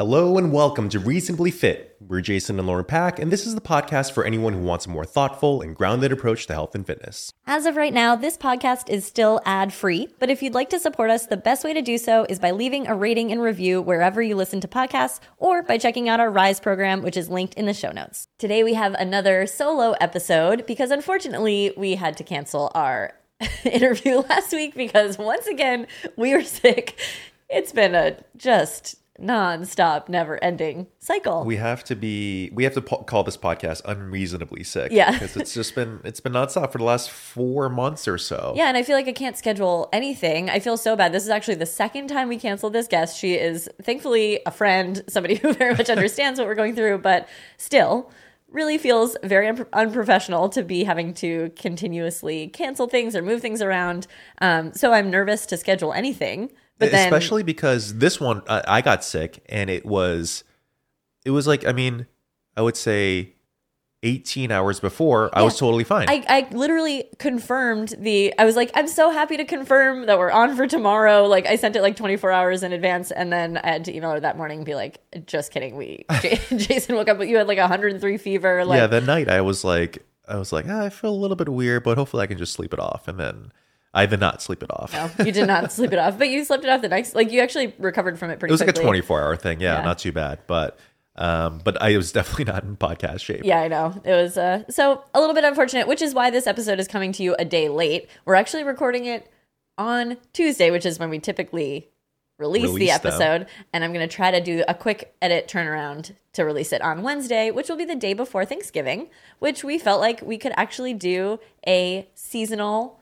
Hello and welcome to Reasonably Fit. We're Jason and Lauren Pak, and this is the podcast for anyone who wants a more thoughtful and grounded approach to health and fitness. As of right now, this podcast is still ad free, but if you'd like to support us, the best way to do so is by leaving a rating and review wherever you listen to podcasts or by checking out our Rise program, which is linked in the show notes. Today we have another solo episode because unfortunately we had to cancel our interview last week because once again we were sick. It's been a just non-stop never-ending cycle We have to be we have to po- call this podcast unreasonably sick. Yeah. because it's just been it's been nonstop for the last four months or so. yeah and i feel like i can't schedule anything i feel so bad this is actually the second time we canceled this guest she is thankfully a friend somebody who very much understands what we're going through but still really feels very un- unprofessional to be having to continuously cancel things or move things around um, so i'm nervous to schedule anything but then especially because this one I, I got sick and it was it was like I mean I would say 18 hours before I was totally fine. I, I literally confirmed the I was like, I'm so happy to confirm that we're on for tomorrow. Like I sent it like 24 hours in advance and then I had to email her that morning and be like, just kidding. We J- Jason woke up but you had like 103 fever. Like yeah, that night I was like I was like ah, I feel a little bit weird, but hopefully I can just sleep it off. And then I did not sleep it off. no, you did not sleep it off, but you slept it off the next like you actually recovered from it pretty It was like a 24 hour thing. Yeah, Yeah. not too bad. But um, but I was definitely not in podcast shape. Yeah, I know. It was uh so a little bit unfortunate, which is why this episode is coming to you a day late. We're actually recording it on Tuesday, which is when we typically release, the Release them. episode, and I'm going to try to do a quick edit turnaround to release it on Wednesday, which will be the day before Thanksgiving, which we felt like we could actually do a seasonal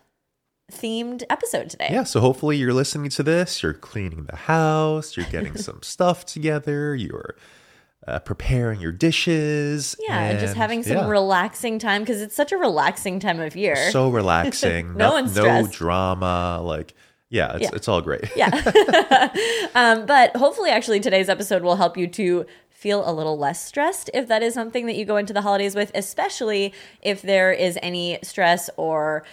themed episode today. Yeah, so hopefully you're listening to this, you're cleaning the house, you're getting some stuff together, you're uh, preparing your dishes. Yeah, and just having some yeah. relaxing time because it's such a relaxing time of year. so relaxing. No no, one's no stressed. drama. Like, yeah, it's Yeah. it's all great. Yeah. um, but hopefully, actually, today's episode will help you to feel a little less stressed if that is something that you go into the holidays with, especially if there is any stress or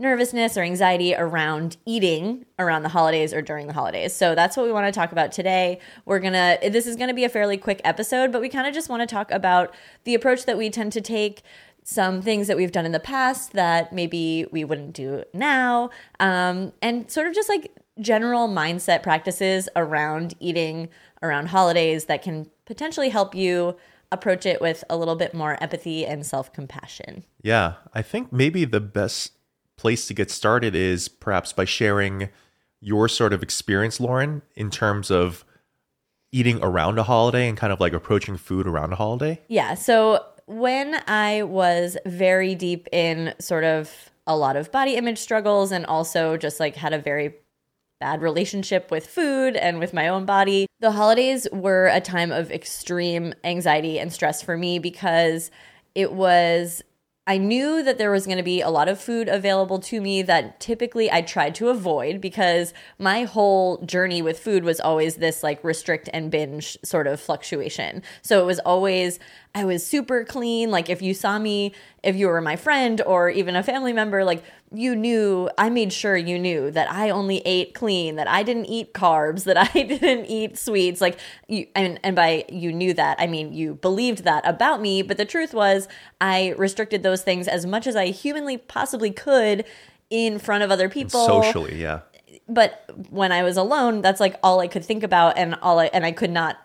nervousness or anxiety around eating around the holidays or during the holidays. So that's what we want to talk about today. We're going to this is going to be a fairly quick episode, but we kind of just want to talk about the approach that we tend to take some things that we've done in the past that maybe we wouldn't do now, um, and sort of just like general mindset practices around eating around holidays that can potentially help you approach it with a little bit more empathy and self compassion. Yeah, I think maybe the best place to get started is perhaps by sharing your sort of experience, Lauren, in terms of eating around a holiday and kind of like approaching food around a holiday. Yeah. So when I was very deep in sort of a lot of body image struggles and also just like had a very bad relationship with food and with my own body, the holidays were a time of extreme anxiety and stress for me because it was. I knew that there was going to be a lot of food available to me that typically I tried to avoid because my whole journey with food was always this like restrict and binge sort of fluctuation. So it was always, I was super clean. Like if you saw me, if you were my friend or even a family member, like you knew, I made sure you knew that I only ate clean, that I didn't eat carbs, that I didn't eat sweets. Like you, and, and by you knew that, I mean you believed that about me. But the truth was, I restricted those things as much as I humanly possibly could in front of other people Socially, yeah. but when I was alone, that's like all I could think about, and all I and I could not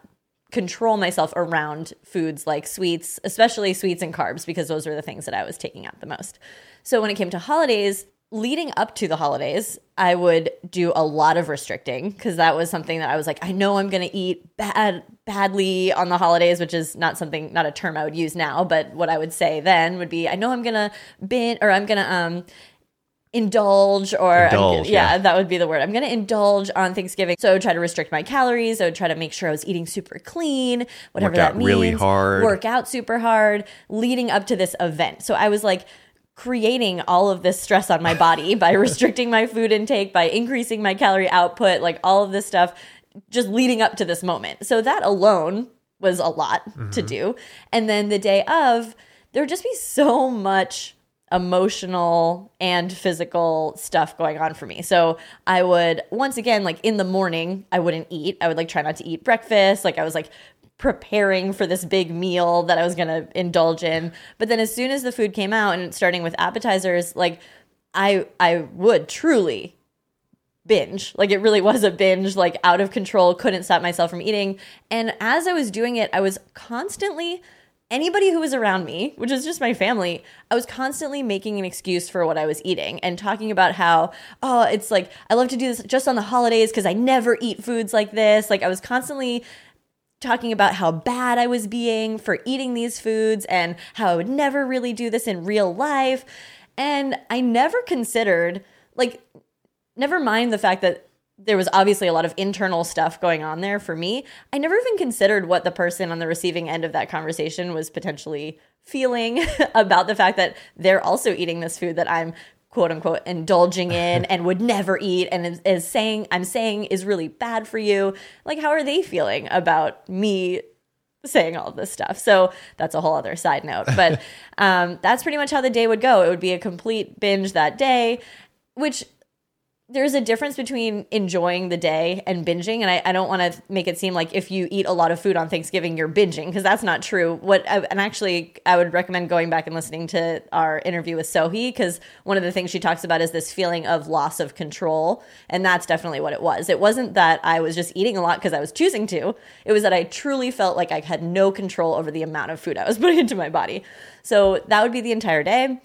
control myself around foods like sweets, especially sweets and carbs, because those were the things that I was taking out the most. So when it came to holidays, leading up to the holidays, I would do a lot of restricting because that was something that I was like, I know I'm going to eat bad badly on the holidays, which is not something, not a term I would use now, but what I would say then would be, I know I'm going to bin or I'm going to um indulge or Indulge, yeah, yeah. that would be the word. I'm going to indulge on Thanksgiving. So I would try to restrict my calories. I would try to make sure I was eating super clean, whatever Work that means. really hard. Work out super hard leading up to this event. So I was like creating all of this stress on my body by restricting my food intake, by increasing my calorie output, like all of this stuff just leading up to this moment. So that alone was a lot to mm-hmm. do. And then the day of, there would just be so much emotional and physical stuff going on for me. So I would once again like in the morning I wouldn't eat. I would like try not to eat breakfast. Like I was like preparing for this big meal that I was going to indulge in. But then as soon as the food came out and starting with appetizers, like I I would truly binge. Like it really was a binge, like out of control, couldn't stop myself from eating. And as I was doing it, I was constantly anybody who was around me, which is just my family, I was constantly making an excuse for what I was eating and talking about how, oh, it's like I love to do this just on the holidays because I never eat foods like this. Like I was constantly talking about how bad I was being for eating these foods and how I would never really do this in real life. And I never considered, like, never mind the fact that there was obviously a lot of internal stuff going on there for me. I never even considered what the person on the receiving end of that conversation was potentially feeling about the fact that they're also eating this food that I'm quote unquote indulging in and would never eat and is, is saying I'm saying is really bad for you. Like how are they feeling about me saying all this stuff. So that's a whole other side note. But um, that's pretty much how the day would go. It would be a complete binge that day, which there's a difference between enjoying the day and binging and i, I don't want to make it seem like if you eat a lot of food on thanksgiving you're binging because that's not true. What and actually i would recommend going back and listening to our interview with sohi because one of the things she talks about is this feeling of loss of control and that's definitely what it was. It wasn't that i was just eating a lot because i was choosing to. It was that i truly felt like i had no control over the amount of food i was putting into my body. So that would be the entire day.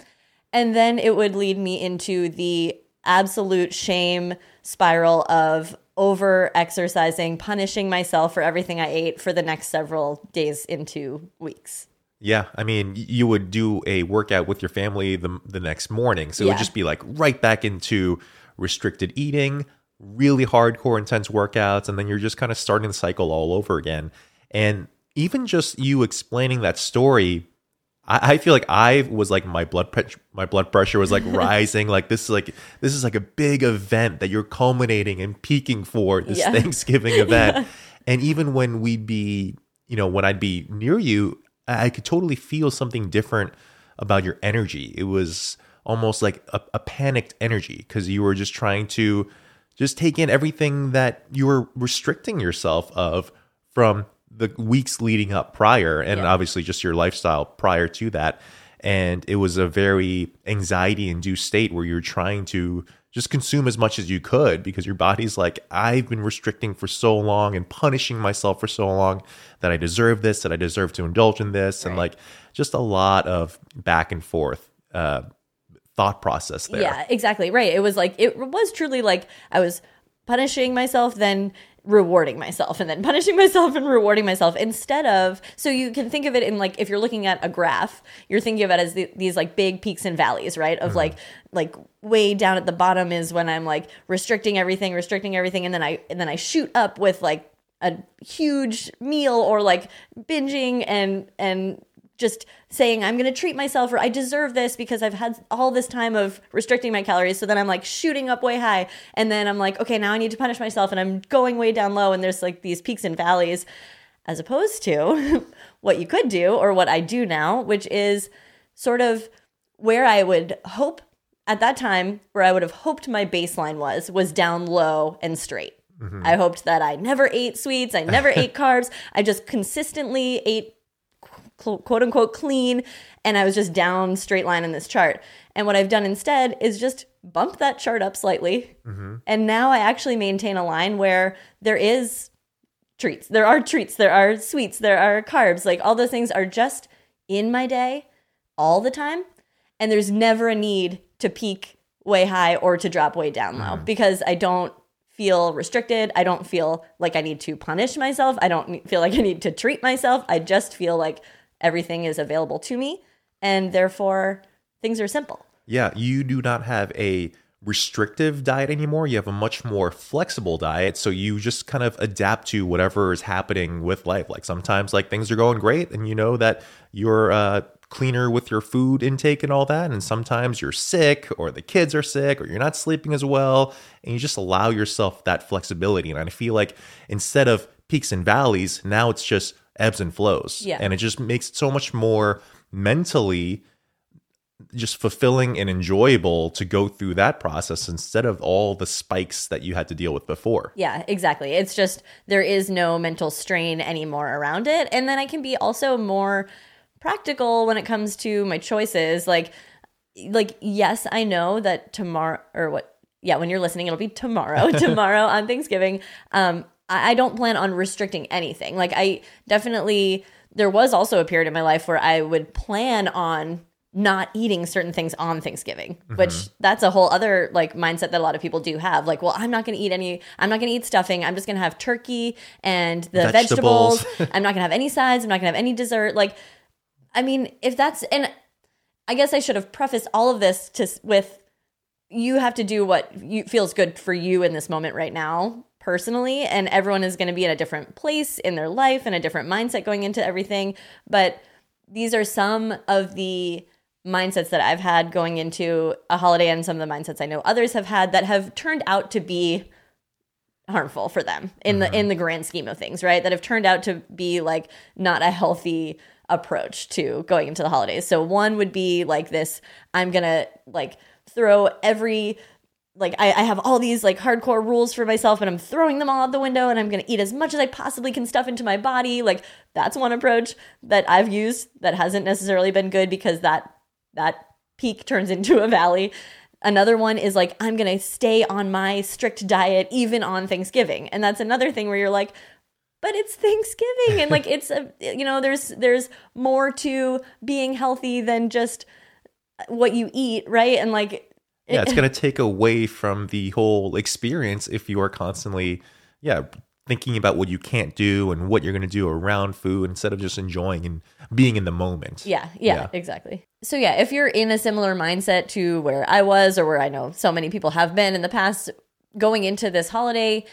And then it would lead me into the absolute shame spiral of over exercising, punishing myself for everything I ate for the next several days into weeks. Yeah, I mean, you would do a workout with your family the, the next morning. So it Yeah. would just be like right back into restricted eating, really hardcore, intense workouts. And then you're just kind of starting the cycle all over again. And even just you explaining that story, I, I feel like I was like my blood pressure, my blood pressure was like rising. Like this is like this is like a big event that you're culminating and peaking for this Yeah. Thanksgiving event. And even when we'd be, you know, when I'd be near you, I I could totally feel something different about your energy. It was almost like a, a panicked energy because you were just trying to just take in everything that you were restricting yourself of from the weeks leading up prior and Yeah. obviously just your lifestyle prior to that and it was a very anxiety induced state where you're trying to just consume as much as you could because your body's like I've been restricting for so long and punishing myself for so long that I deserve this that I deserve to indulge in this and like just a lot of back and forth uh thought process there Yeah, exactly. Right. It was like it was truly like I was punishing myself then rewarding myself and then punishing myself and rewarding myself instead of so you can think of it in like if you're looking at a graph you're thinking of it as the, these like big peaks and valleys right? Of uh-huh. like like way down at the bottom is when i'm like restricting everything restricting everything and then i and then i shoot up with like a huge meal or like binging and and just saying I'm going to treat myself or I deserve this because I've had all this time of restricting my calories. So then I'm like shooting up way high and then I'm like okay, now I need to punish myself and I'm going way down low and there's like these peaks and valleys as opposed to what you could do or what I do now, which is sort of where I would hope at that time where I would have hoped my baseline was was down low and straight. Mm-hmm. I hoped that I never ate sweets, I never ate carbs, I just consistently ate quote unquote clean and I was just down straight line in this chart. And what I've done instead is just bump that chart up slightly. Mm-hmm. And now I actually maintain a line where there is treats. There are treats, there are sweets, there are carbs. Like all those things are just in my day all the time. And there's never a need to peak way high or to drop way down low mm-hmm. because I don't feel restricted. I don't feel like I need to punish myself. I don't feel like I need to treat myself. I just feel like everything is available to me. And therefore, things are simple. Yeah, you do not have a restrictive diet anymore. You have a much more flexible diet. So you just kind of adapt to whatever is happening with life. Like sometimes like things are going great and you know that you're uh cleaner with your food intake and all that and sometimes you're sick or the kids are sick or you're not sleeping as well and you just allow yourself that flexibility and I feel like instead of peaks and valleys now it's just ebbs and flows Yeah. and it just makes it so much more mentally just fulfilling and enjoyable to go through that process instead of all the spikes that you had to deal with before. Yeah, exactly. It's just there is no mental strain anymore around it. And then I can be also more practical when it comes to my choices. Like like yes, I know that tomorrow or what yeah, when you're listening, it'll be tomorrow. tomorrow on Thanksgiving. Um, I, I don't plan on restricting anything. Like I definitely there was also a period in my life where I would plan on not eating certain things on Thanksgiving, mm-hmm. which that's a whole other like mindset that a lot of people do have. Like, well, I'm not going to eat any, I'm not going to eat stuffing. I'm just going to have turkey and the Vegetables. vegetables. I'm not going to have any sides. I'm not going to have any dessert. Like, I mean, if that's, and I guess I should have prefaced all of this to with you have to do what you, feels good for you in this moment right now personally and everyone is going to be in a different place in their life and a different mindset going into everything but these are some of the mindsets that I've had going into a holiday and some of the mindsets I know others have had that have turned out to be harmful for them in the in the mm-hmm. grand scheme of things, right? That have turned out to be like not a healthy approach to going into the holidays. So one would be like this I'm going to like throw every like I, I have all these like hardcore rules for myself and I'm throwing them all out the window and I'm gonna eat as much as I possibly can stuff into my body. Like that's one approach that I've used that hasn't necessarily been good because that that peak turns into a valley. Another one is like I'm gonna stay on my strict diet even on Thanksgiving. And that's another thing where you're like, but it's Thanksgiving and like it's a you know, there's there's more to being healthy than just what you eat, right? And like Yeah, it's going to take away from the whole experience if you are constantly, yeah, thinking about what you can't do and what you're going to do around food instead of just enjoying and being in the moment. Yeah, yeah, Yeah. exactly. So yeah, if you're in a similar mindset to where I was or where I know so many people have been in the past going into this holiday,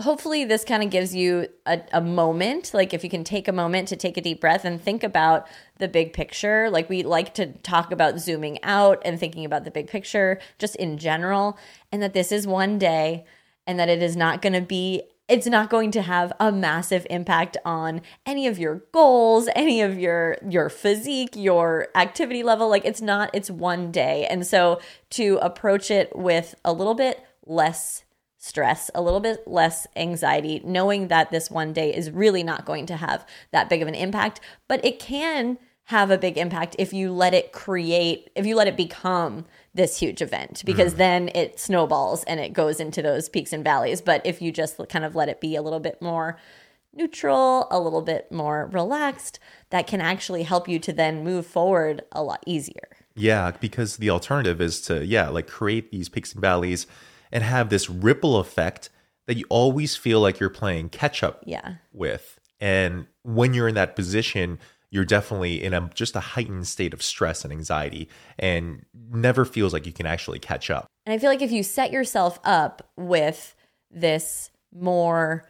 hopefully this kind of gives you a, a moment like if you can take a moment to take a deep breath and think about the big picture. Like we like to talk about zooming out and thinking about the big picture just in general and that this is one day and that it is not going to be it's not going to have a massive impact on any of your goals any of your your physique your activity level. Like it's not it's one day. And so to approach it with a little bit less stress, a little bit less anxiety, knowing that this one day is really not going to have that big of an impact, but it can have a big impact if you let it create, if you let it become this huge event, because mm. then it snowballs and it goes into those peaks and valleys. But if you just kind of let it be a little bit more neutral, a little bit more relaxed, that can actually help you to then move forward a lot easier. Yeah, because the alternative is to, yeah, like create these peaks and valleys and have this ripple effect that you always feel like you're playing catch up Yeah. with. And when you're in that position, you're definitely in a just a heightened state of stress and anxiety and never feels like you can actually catch up. And I feel like if you set yourself up with this more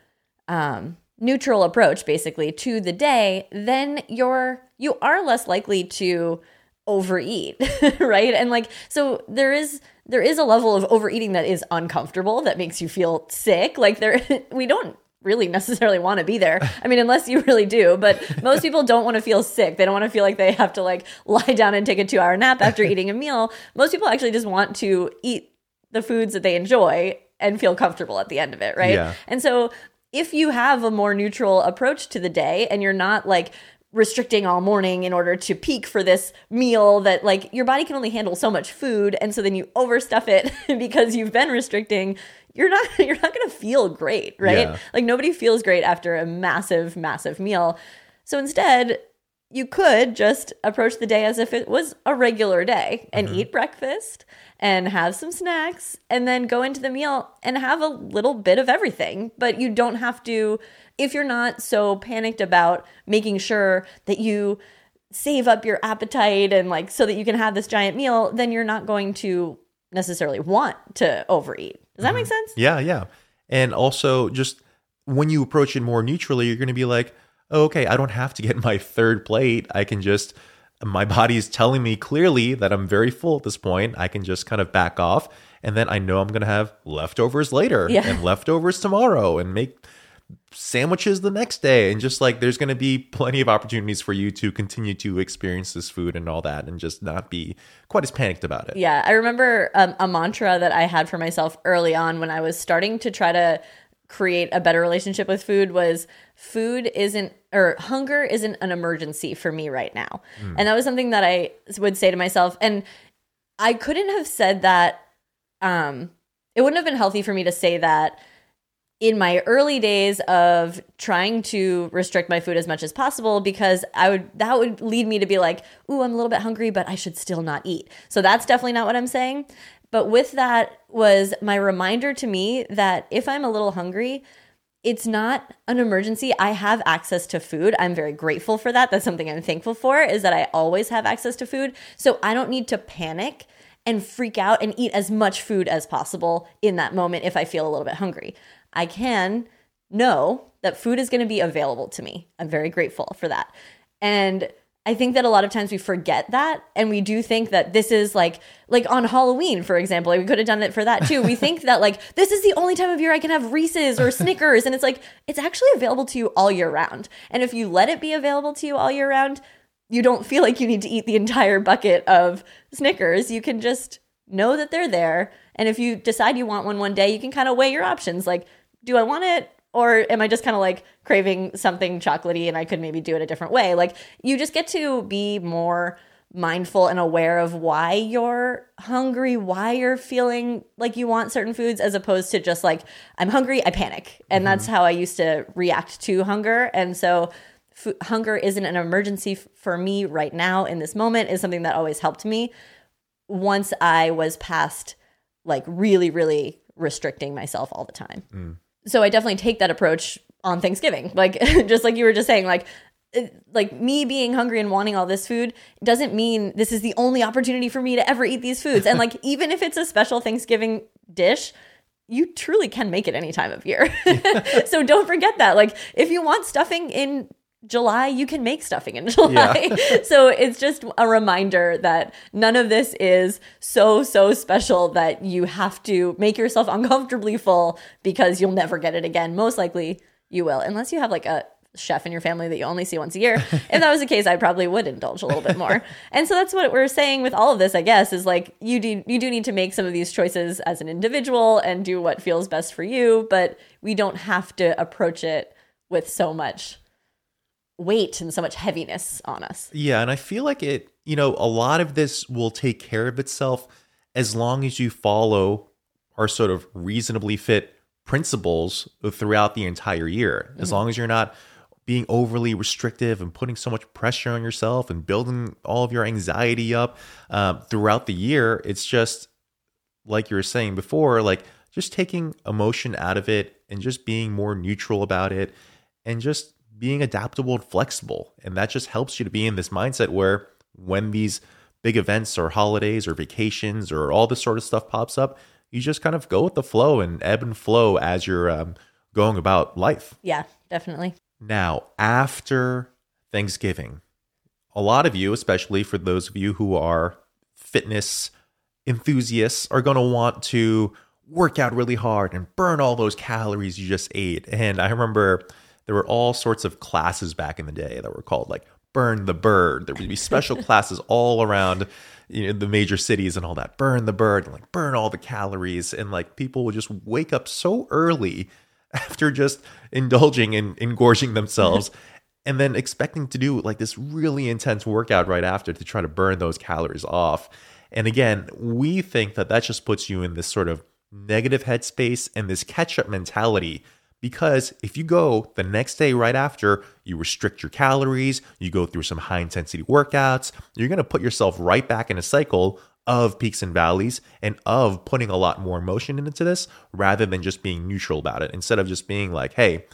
um, neutral approach, basically to the day, then you're you are less likely to overeat, right? And like so, there is there is a level of overeating that is uncomfortable that makes you feel sick. Like there, we don't really necessarily want to be there. I mean, unless you really do, but most people don't want to feel sick. They don't want to feel like they have to like lie down and take a 2-hour nap after eating a meal. Most people actually just want to eat the foods that they enjoy and feel comfortable at the end of it, right? Yeah. And so if you have a more neutral approach to the day and you're not like restricting all morning in order to peak for this meal that like your body can only handle so much food and so then you overstuff it because you've been restricting you're not you're not going to feel great right Yeah. like nobody feels great after a massive massive meal so instead you could just approach the day as if it was a regular day and mm-hmm. eat breakfast and have some snacks and then go into the meal and have a little bit of everything. But you don't have to, if you're not so panicked about making sure that you save up your appetite and like so that you can have this giant meal, then you're not going to necessarily want to overeat. Does that mm-hmm. make sense? Yeah, yeah. And also just when you approach it more neutrally, you're going to be like, oh, okay, I don't have to get my third plate. I can just my body's telling me clearly that I'm very full at this point. I can just kind of back off and then I know I'm going to have leftovers later Yeah. and leftovers tomorrow and make sandwiches the next day and just like there's going to be plenty of opportunities for you to continue to experience this food and all that and just not be quite as panicked about it. Yeah, I remember um, a mantra that I had for myself early on when I was starting to try to create a better relationship with food was food isn't or hunger isn't an emergency for me right now. Mm. And that was something that I would say to myself and I couldn't have said that um it wouldn't have been healthy for me to say that in my early days of trying to restrict my food as much as possible because I would that would lead me to be like, "Ooh, I'm a little bit hungry, but I should still not eat." So that's definitely not what I'm saying. But with that was my reminder to me that if I'm a little hungry, it's not an emergency. I have access to food. I'm very grateful for that. That's something I'm thankful for is that I always have access to food. So I don't need to panic and freak out and eat as much food as possible in that moment if I feel a little bit hungry. I can know that food is going to be available to me. I'm very grateful for that. And I think that a lot of times we forget that and we do think that this is like like on Halloween for example like we could have done it for that too. We think that like this is the only time of year I can have Reese's or Snickers and it's like it's actually available to you all year round. And if you let it be available to you all year round you don't feel like you need to eat the entire bucket of Snickers. You can just know that they're there and if you decide you want one one day you can kind of weigh your options. Like do I want it or am I just kind of like craving something chocolatey and I could maybe do it a different way? Like you just get to be more mindful and aware of why you're hungry, why you're feeling like you want certain foods, as opposed to just like, I'm hungry, I panic. And mm-hmm. that's how I used to react to hunger. And so, f- hunger isn't an emergency f- for me right now in this moment, is something that always helped me once I was past like really, really restricting myself all the time. Mm so I definitely take that approach on Thanksgiving. Like just like you were just saying, like uh, like me being hungry and wanting all this food doesn't mean this is the only opportunity for me to ever eat these foods. And like even if it's a special Thanksgiving dish, you truly can make it any time of year. so don't forget that. Like if you want stuffing in July, you can make stuffing in July. Yeah. so it's just a reminder that none of this is so, so special that you have to make yourself uncomfortably full because you'll never get it again. Most likely you will, unless you have like a chef in your family that you only see once a year. if that was the case, I probably would indulge a little bit more. and so that's what we're saying with all of this, I guess, is like you do you do need to make some of these choices as an individual and do what feels best for you, but we don't have to approach it with so much weight and so much heaviness on us. Yeah, and I feel like it, you know, a lot of this will take care of itself as long as you follow our sort of reasonably fit principles throughout the entire year. As mm-hmm. long as you're not being overly restrictive and putting so much pressure on yourself and building all of your anxiety up um, throughout the year, it's just like you were saying before, like just taking emotion out of it and just being more neutral about it and just being adaptable and flexible. And that just helps you to be in this mindset where when these big events or holidays or vacations or all this sort of stuff pops up, you just kind of go with the flow and ebb and flow as you're um, going about life. Yeah, definitely. Now, after Thanksgiving, a lot of you, especially for those of you who are fitness enthusiasts, are going to want to work out really hard and burn all those calories you just ate. And I remember there were all sorts of classes back in the day that were called like burn the bird. There would be special classes all around you know, the major cities and all that. Burn the bird and like burn all the calories. And like people would just wake up so early after just indulging and engorging themselves and then expecting to do like this really intense workout right after to try to burn those calories off. And again, we think that that just puts you in this sort of negative headspace and this catch up mentality because if you go the next day right after, you restrict your calories, you go through some high intensity workouts, you're going to put yourself right back in a cycle of peaks and valleys and of putting a lot more emotion into this rather than just being neutral about it. Instead of just being like, hey,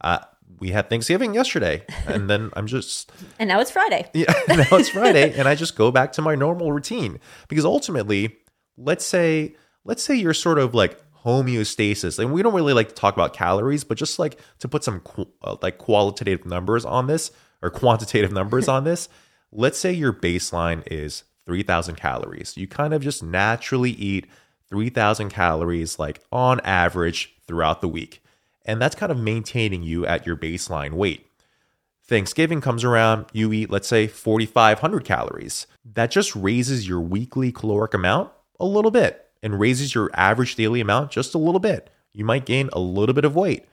uh, we had Thanksgiving yesterday, and then I'm just. and now it's Friday. Yeah, now it's Friday, and I just go back to my normal routine. Because ultimately, let's say, let's say you're sort of like homeostasis. And we don't really like to talk about calories, but just like to put some qu- uh, like qualitative numbers on this or quantitative numbers on this, let's say your baseline is 3000 calories. You kind of just naturally eat 3000 calories like on average throughout the week. And that's kind of maintaining you at your baseline weight. Thanksgiving comes around, you eat, let's say, 4,500 calories. That just raises your weekly caloric amount a little bit and raises your average daily amount just a little bit. You might gain a little bit of weight.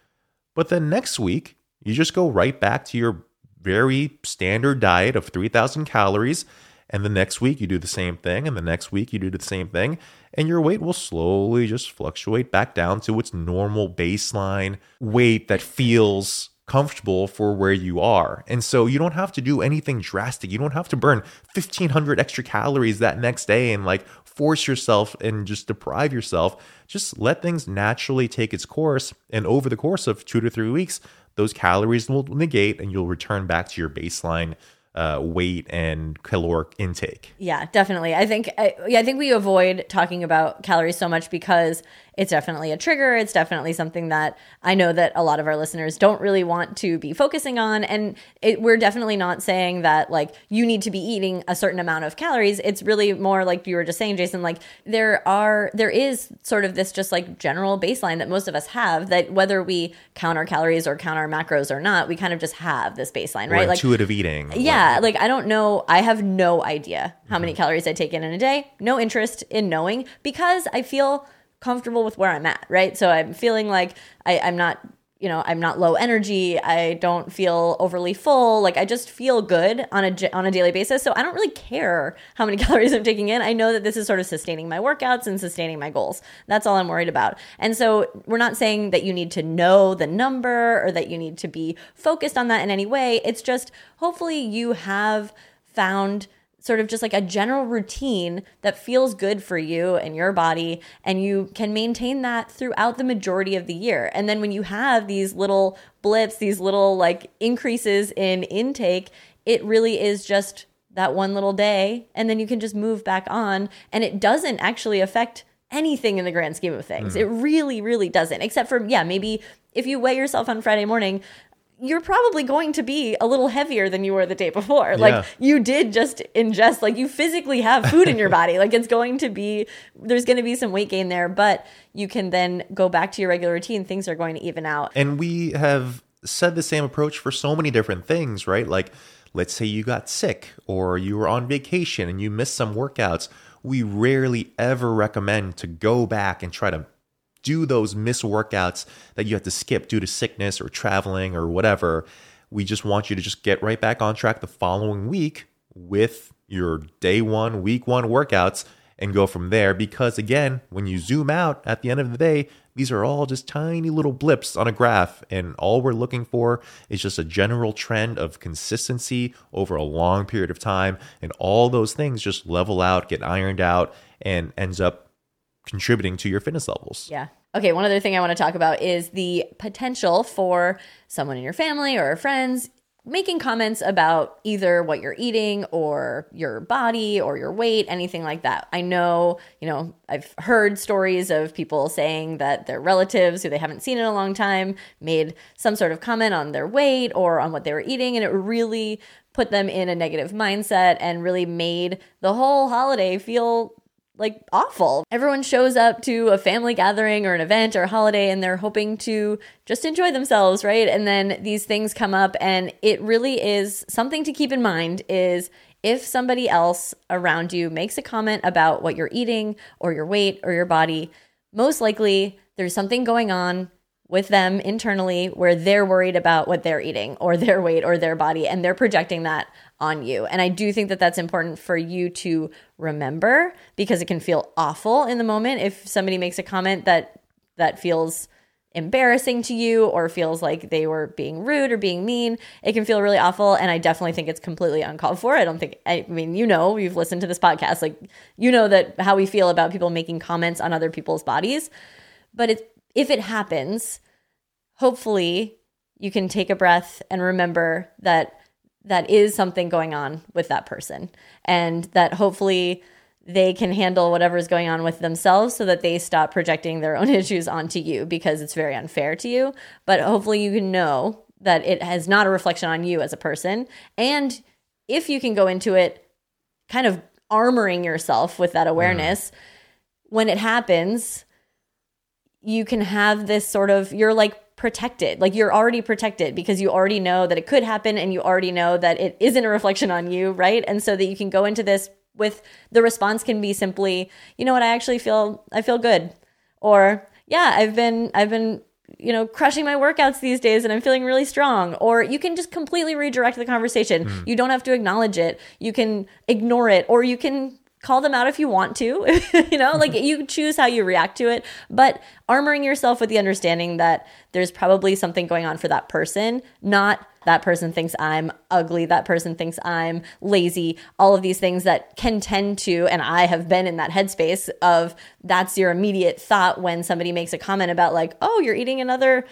But then next week, you just go right back to your very standard diet of 3,000 calories. And the next week, you do the same thing. And the next week, you do the same thing. And your weight will slowly just fluctuate back down to its normal baseline weight that feels comfortable for where you are. And so you don't have to do anything drastic. You don't have to burn 1500 extra calories that next day and like force yourself and just deprive yourself. Just let things naturally take its course. And over the course of two to three weeks, those calories will negate and you'll return back to your baseline uh, weight and caloric intake. Yeah, definitely. I think I, yeah, I think we avoid talking about calories so much because it's definitely a trigger. It's definitely something that I know that a lot of our listeners don't really want to be focusing on. And it, we're definitely not saying that like you need to be eating a certain amount of calories. It's really more like you were just saying, Jason, like there are, there is sort of this just like general baseline that most of us have that whether we count our calories or count our macros or not, we kind of just have this baseline, right? Or intuitive like, eating. Yeah. Like, like I don't know. I have no idea how many mm-hmm. calories I take in in a day. No interest in knowing because I feel comfortable with where I'm at, right? So I'm feeling like I, I'm not you know i'm not low energy. I don't feel overly full. Like i just feel good on a on a daily basis. So i don't really care how many calories i'm taking in. I know that this is sort of sustaining my workouts and sustaining my goals. That's all i'm worried about. And so we're not saying that you need to know the number or that you need to be focused on that in any way. It's just hopefully you have found sort of just like a general routine that feels good for you and your body and you can maintain that throughout the majority of the year and then when you have these little blips these little like increases in intake it really is just that one little day and then you can just move back on and it doesn't actually affect anything in the grand scheme of things. Mm. It really, really doesn't. Except for, yeah, maybe if you weigh yourself on Friday morning, you're probably going to be a little heavier than you were the day before. Yeah. Like you did just ingest, like you physically have food in your body. Like it's going to be, there's going to be some weight gain there, but you can then go back to your regular routine. Things are going to even out. And we have said the same approach for so many different things, right? Like, let's say you got sick or you were on vacation and you missed some workouts. We rarely ever recommend to go back and try to do those missed workouts that you have to skip due to sickness or traveling or whatever. We just want you to just get right back on track the following week with your day one, week one workouts and go from there. Because again, when you zoom out at the end of the day, these are all just tiny little blips on a graph. And all we're looking for is just a general trend of consistency over a long period of time. And all those things just level out, get ironed out, and ends up contributing to your fitness levels. Yeah. Okay, one other thing I want to talk about is the potential for someone in your family or friends making comments about either what you're eating or your body or your weight, anything like that. I know, you know, I've heard stories of people saying that their relatives who they haven't seen in a long time made some sort of comment on their weight or on what they were eating, and it really put them in a negative mindset and really made the whole holiday feel like awful. Everyone shows up to a family gathering or an event or a holiday and they're hoping to just enjoy themselves, right? And then these things come up and it really is something to keep in mind is if somebody else around you makes a comment about what you're eating or your weight or your body, most likely there's something going on with them internally where they're worried about what they're eating or their weight or their body and they're projecting that on you. And I do think that that's important for you to remember because it can feel awful in the moment if somebody makes a comment that that feels embarrassing to you or feels like they were being rude or being mean it can feel really awful and i definitely think it's completely uncalled for i don't think i mean you know you've listened to this podcast like you know that how we feel about people making comments on other people's bodies but it's if it happens hopefully you can take a breath and remember that that is something going on with that person and that hopefully they can handle whatever's going on with themselves so that they stop projecting their own issues onto you because it's very unfair to you but hopefully you can know that it has not a reflection on you as a person and if you can go into it kind of armoring yourself with that awareness mm. when it happens you can have this sort of you're like protected. Like you're already protected because you already know that it could happen and you already know that it isn't a reflection on you, right? And so that you can go into this with the response can be simply, you know what, I actually feel I feel good. Or yeah, I've been I've been you know, crushing my workouts these days and I'm feeling really strong. Or you can just completely redirect the conversation. Mm. You don't have to acknowledge it. You can ignore it or you can call them out if you want to you know like you choose how you react to it but armoring yourself with the understanding that there's probably something going on for that person not that person thinks i'm ugly that person thinks i'm lazy all of these things that can tend to and i have been in that headspace of that's your immediate thought when somebody makes a comment about like oh you're eating another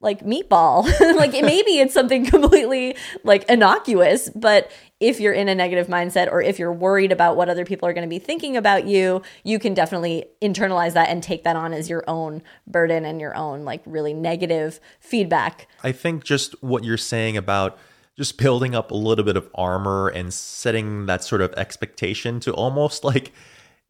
like meatball. like maybe it's something completely like innocuous, but if you're in a negative mindset or if you're worried about what other people are going to be thinking about you, you can definitely internalize that and take that on as your own burden and your own like really negative feedback. I think just what you're saying about just building up a little bit of armor and setting that sort of expectation to almost like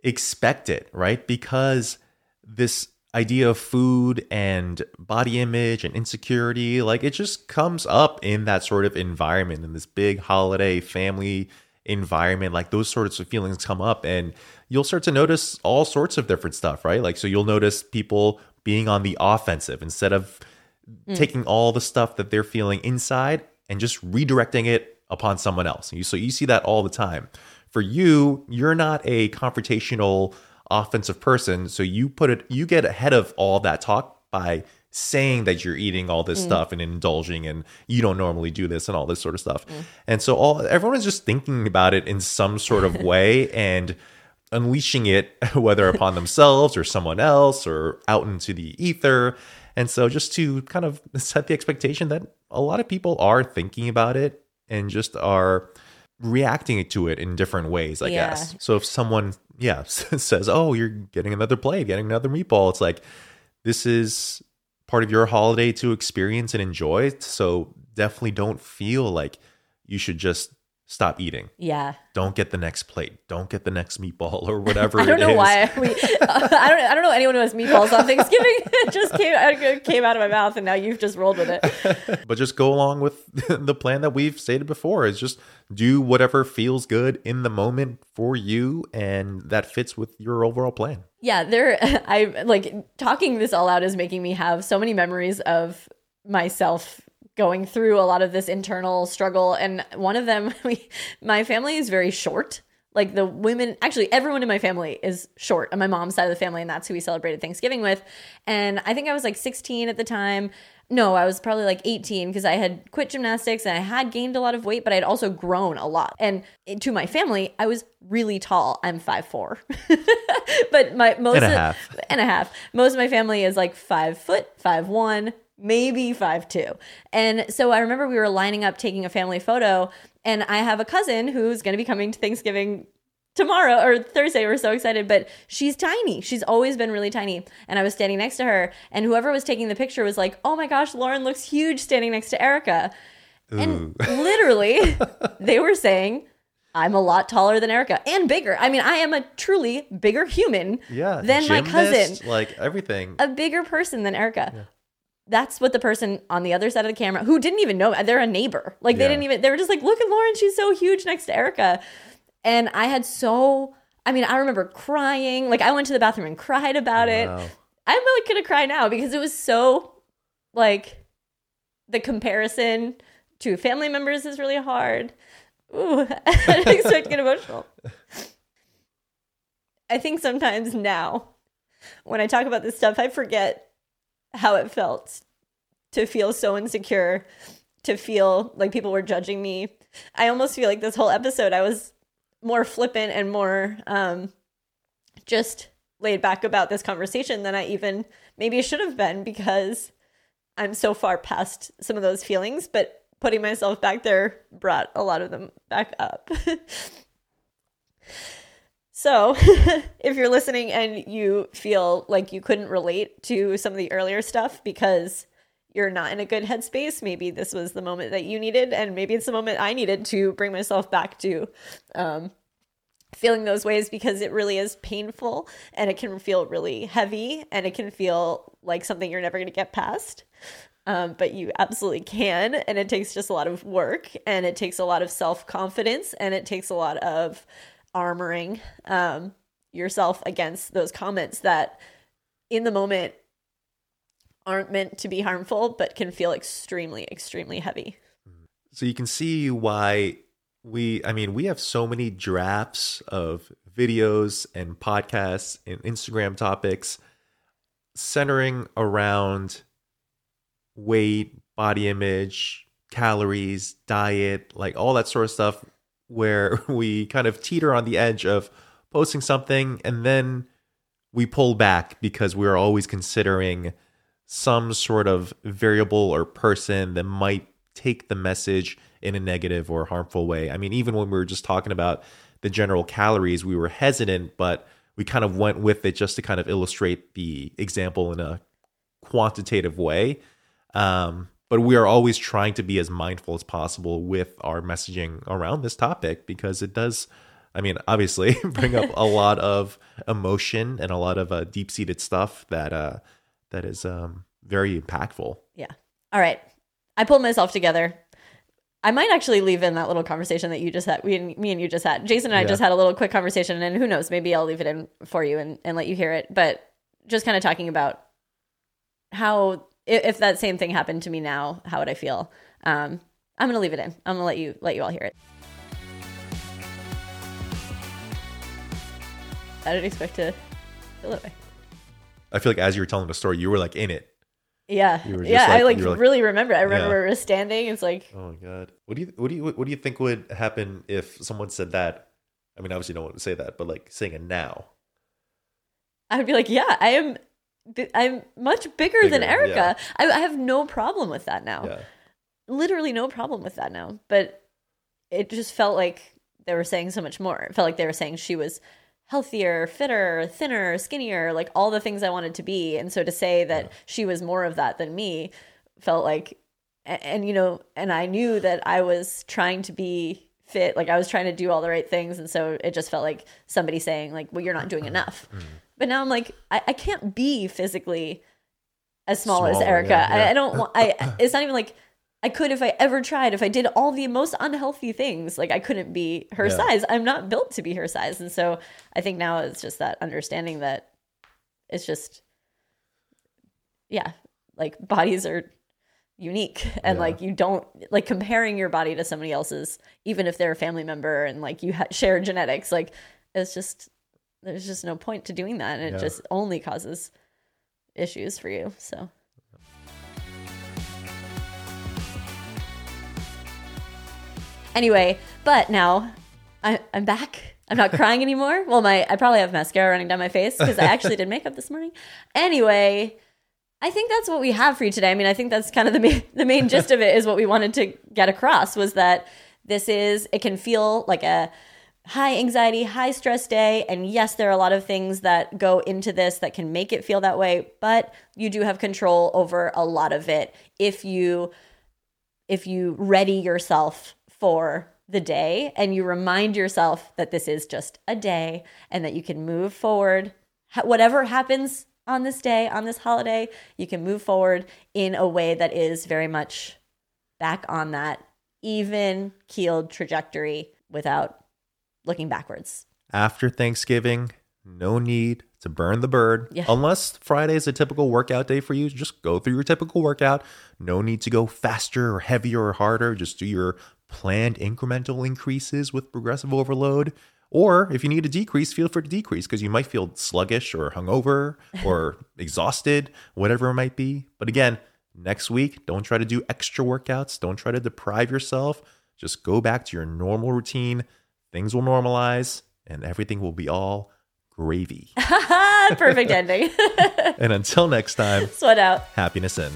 expect it, right? Because this idea of food and body image and insecurity like it just comes up in that sort of environment in this big holiday family environment like those sorts of feelings come up and you'll start to notice all sorts of different stuff right? Like so you'll notice people being on the offensive instead of mm. taking all the stuff that they're feeling inside and just redirecting it upon someone else. So you see that all the time. For you you're not a confrontational offensive person. So you put it, you get ahead of all that talk by saying that you're eating all this mm. stuff and indulging and you don't normally do this and all this sort of stuff. Mm. And so all everyone is just thinking about it in some sort of way and unleashing it whether upon themselves or someone else or out into the ether. And so just to kind of set the expectation that a lot of people are thinking about it and just are reacting to it in different ways, I yeah. guess. So if someone, yeah, says, "Oh, you're getting another plate, getting another meatball," it's like this is part of your holiday to experience and enjoy. So definitely don't feel like you should just stop eating. Yeah. Don't get the next plate. Don't get the next meatball or whatever. I don't know is. why we. Uh, I don't. I don't know anyone who has meatballs on Thanksgiving. it just came it came out of my mouth, and now you've just rolled with it. but just go along with the plan that we've stated before. Is just do whatever feels good in the moment for you, and that fits with your overall plan. Yeah, there. I like talking this all out is making me have so many memories of myself going through a lot of this internal struggle and one of them we my family is very short. Like the women actually everyone in my family is short on my mom's side of the family and that's who we celebrated thanksgiving with. And i think i was like 16 at the time. No i was probably like 18 because i had quit gymnastics and i had gained a lot of weight but i'd also grown a lot. And eh, to my family i was really tall. I'm 5'4 but my most and a of, half. and a half. Most of my family is like five foot five one maybe five two. And so I remember we were lining up taking a family photo, and I have a cousin who's going to be coming to Thanksgiving tomorrow or Thursday. We're so excited, but she's tiny. She's always been really tiny. And I was standing next to her, and whoever was taking the picture was like, "Oh my gosh, Lauren looks huge standing next to Erica." Ooh. And literally, they were saying. I'm a lot taller than Erica and bigger. I mean, I am a truly bigger human yeah, than gymnast, my cousin. Like everything. A bigger person than Erica. Yeah that's what the person on the other side of the camera who didn't even know they're a neighbor. Like they didn't even they were just like look at lauren she's so huge next to erica. And i had so i mean i remember crying. Like i went to the bathroom and cried about it. Wow. i'm really gonna cry now because it was so like the comparison to family members is really hard. Ooh i didn't expect to get emotional. I think sometimes now when i talk about this stuff i forget how it felt to feel so insecure, to feel like people were judging me. I almost feel like this whole episode I was more flippant and more um, just laid back about this conversation than I even maybe should have been because I'm so far past some of those feelings, but putting myself back there brought a lot of them back up. So, if you're listening and you feel like you couldn't relate to some of the earlier stuff because you're not in a good headspace, maybe this was the moment that you needed, and maybe it's the moment I needed to bring myself back to um, feeling those ways because it really is painful and it can feel really heavy and it can feel like something you're never going to get past. Um, but you absolutely can. And it takes just a lot of work and it takes a lot of self confidence and it takes a lot of armoring um, yourself against those comments that in the moment aren't meant to be harmful, but can feel extremely, extremely heavy. So you can see why we, I mean, we have so many drafts of videos and podcasts and Instagram topics centering around weight, body image, calories, diet, like all that sort of stuff, where we kind of teeter on the edge of posting something and then we pull back because we're always considering some sort of variable or person that might take the message in a negative or harmful way. I mean, even when we were just talking about the general calories, we were hesitant, but we kind of went with it just to kind of illustrate the example in a quantitative way. Um, but we are always trying to be as mindful as possible with our messaging around this topic because it does, I mean, obviously bring up a lot of emotion and a lot of uh, deep seated stuff that uh, that is um, very impactful. Yeah. All right. I pulled myself together. I might actually leave in that little conversation that you just had. We, me and you just had. Jason and I Yeah. just had a little quick conversation, and who knows? Maybe I'll leave it in for you and, and let you hear it. But just kind of talking about how, if, if that same thing happened to me now, how would I feel? Um, I'm gonna leave it in. I'm gonna let you let you all hear it. I didn't expect to feel that way. I feel like as you were telling the story, you were like in it. Yeah, You were just yeah. I like- like you were like- really remember. I remember Yeah. we were standing. It's like Oh my god. What do you what do you what do you think would happen if someone said that? I mean, obviously, no one would say that, but like saying it now. I would be like, yeah, I am. I'm much bigger, than Erica. yeah. I, I have no problem with that now. Yeah. Literally no problem with that now. But it just felt like they were saying so much more. It felt like they were saying she was healthier, fitter, thinner, skinnier, like all the things I wanted to be. And so to say that she was more of that than me felt like, and, and you know, and I knew that I was trying to be fit, like I was trying to do all the right things. And so it just felt like somebody saying, like, well, you're not doing mm-hmm. enough. Mm-hmm. But now I'm like, I, I can't be physically as small as Erica. yeah, I. I don't want. I. It's not even like I could if I ever tried. If I did all the most unhealthy things, like I couldn't be her Yeah. size. I'm not built to be her size, and so I think now it's just that understanding that it's just, yeah, like bodies are unique and Yeah. like you don't like comparing your body to somebody else's even if they're a family member and like you ha- share genetics like it's just there's just no point to doing that and it Yeah. just only causes issues for you so anyway but now I, i'm back i'm not crying anymore well my i probably have mascara running down my face because i actually did makeup this morning anyway I think that's what we have for you today. I mean, I think that's kind of the main, the main gist of it is what we wanted to get across was that this is it can feel like a high anxiety, high stress day. And yes, there are a lot of things that go into this that can make it feel that way, but you do have control over a lot of it if you if you ready yourself for the day and you remind yourself that this is just a day and that you can move forward. Whatever happens on this day on this holiday you can move forward in a way that is very much back on that even keeled trajectory without looking backwards After Thanksgiving, no need to burn the bird. Yeah. Unless Friday is a typical workout day for you, just go through your typical workout. No need to go faster or heavier or harder. Just do your planned incremental increases with progressive overload. Or if you need to decrease, feel free to decrease because you might feel sluggish or hungover or exhausted, whatever it might be. But again, next week, don't try to do extra workouts. Don't try to deprive yourself. Just go back to your normal routine. Things will normalize and everything will be all gravy. perfect ending and until next time, sweat out happiness in.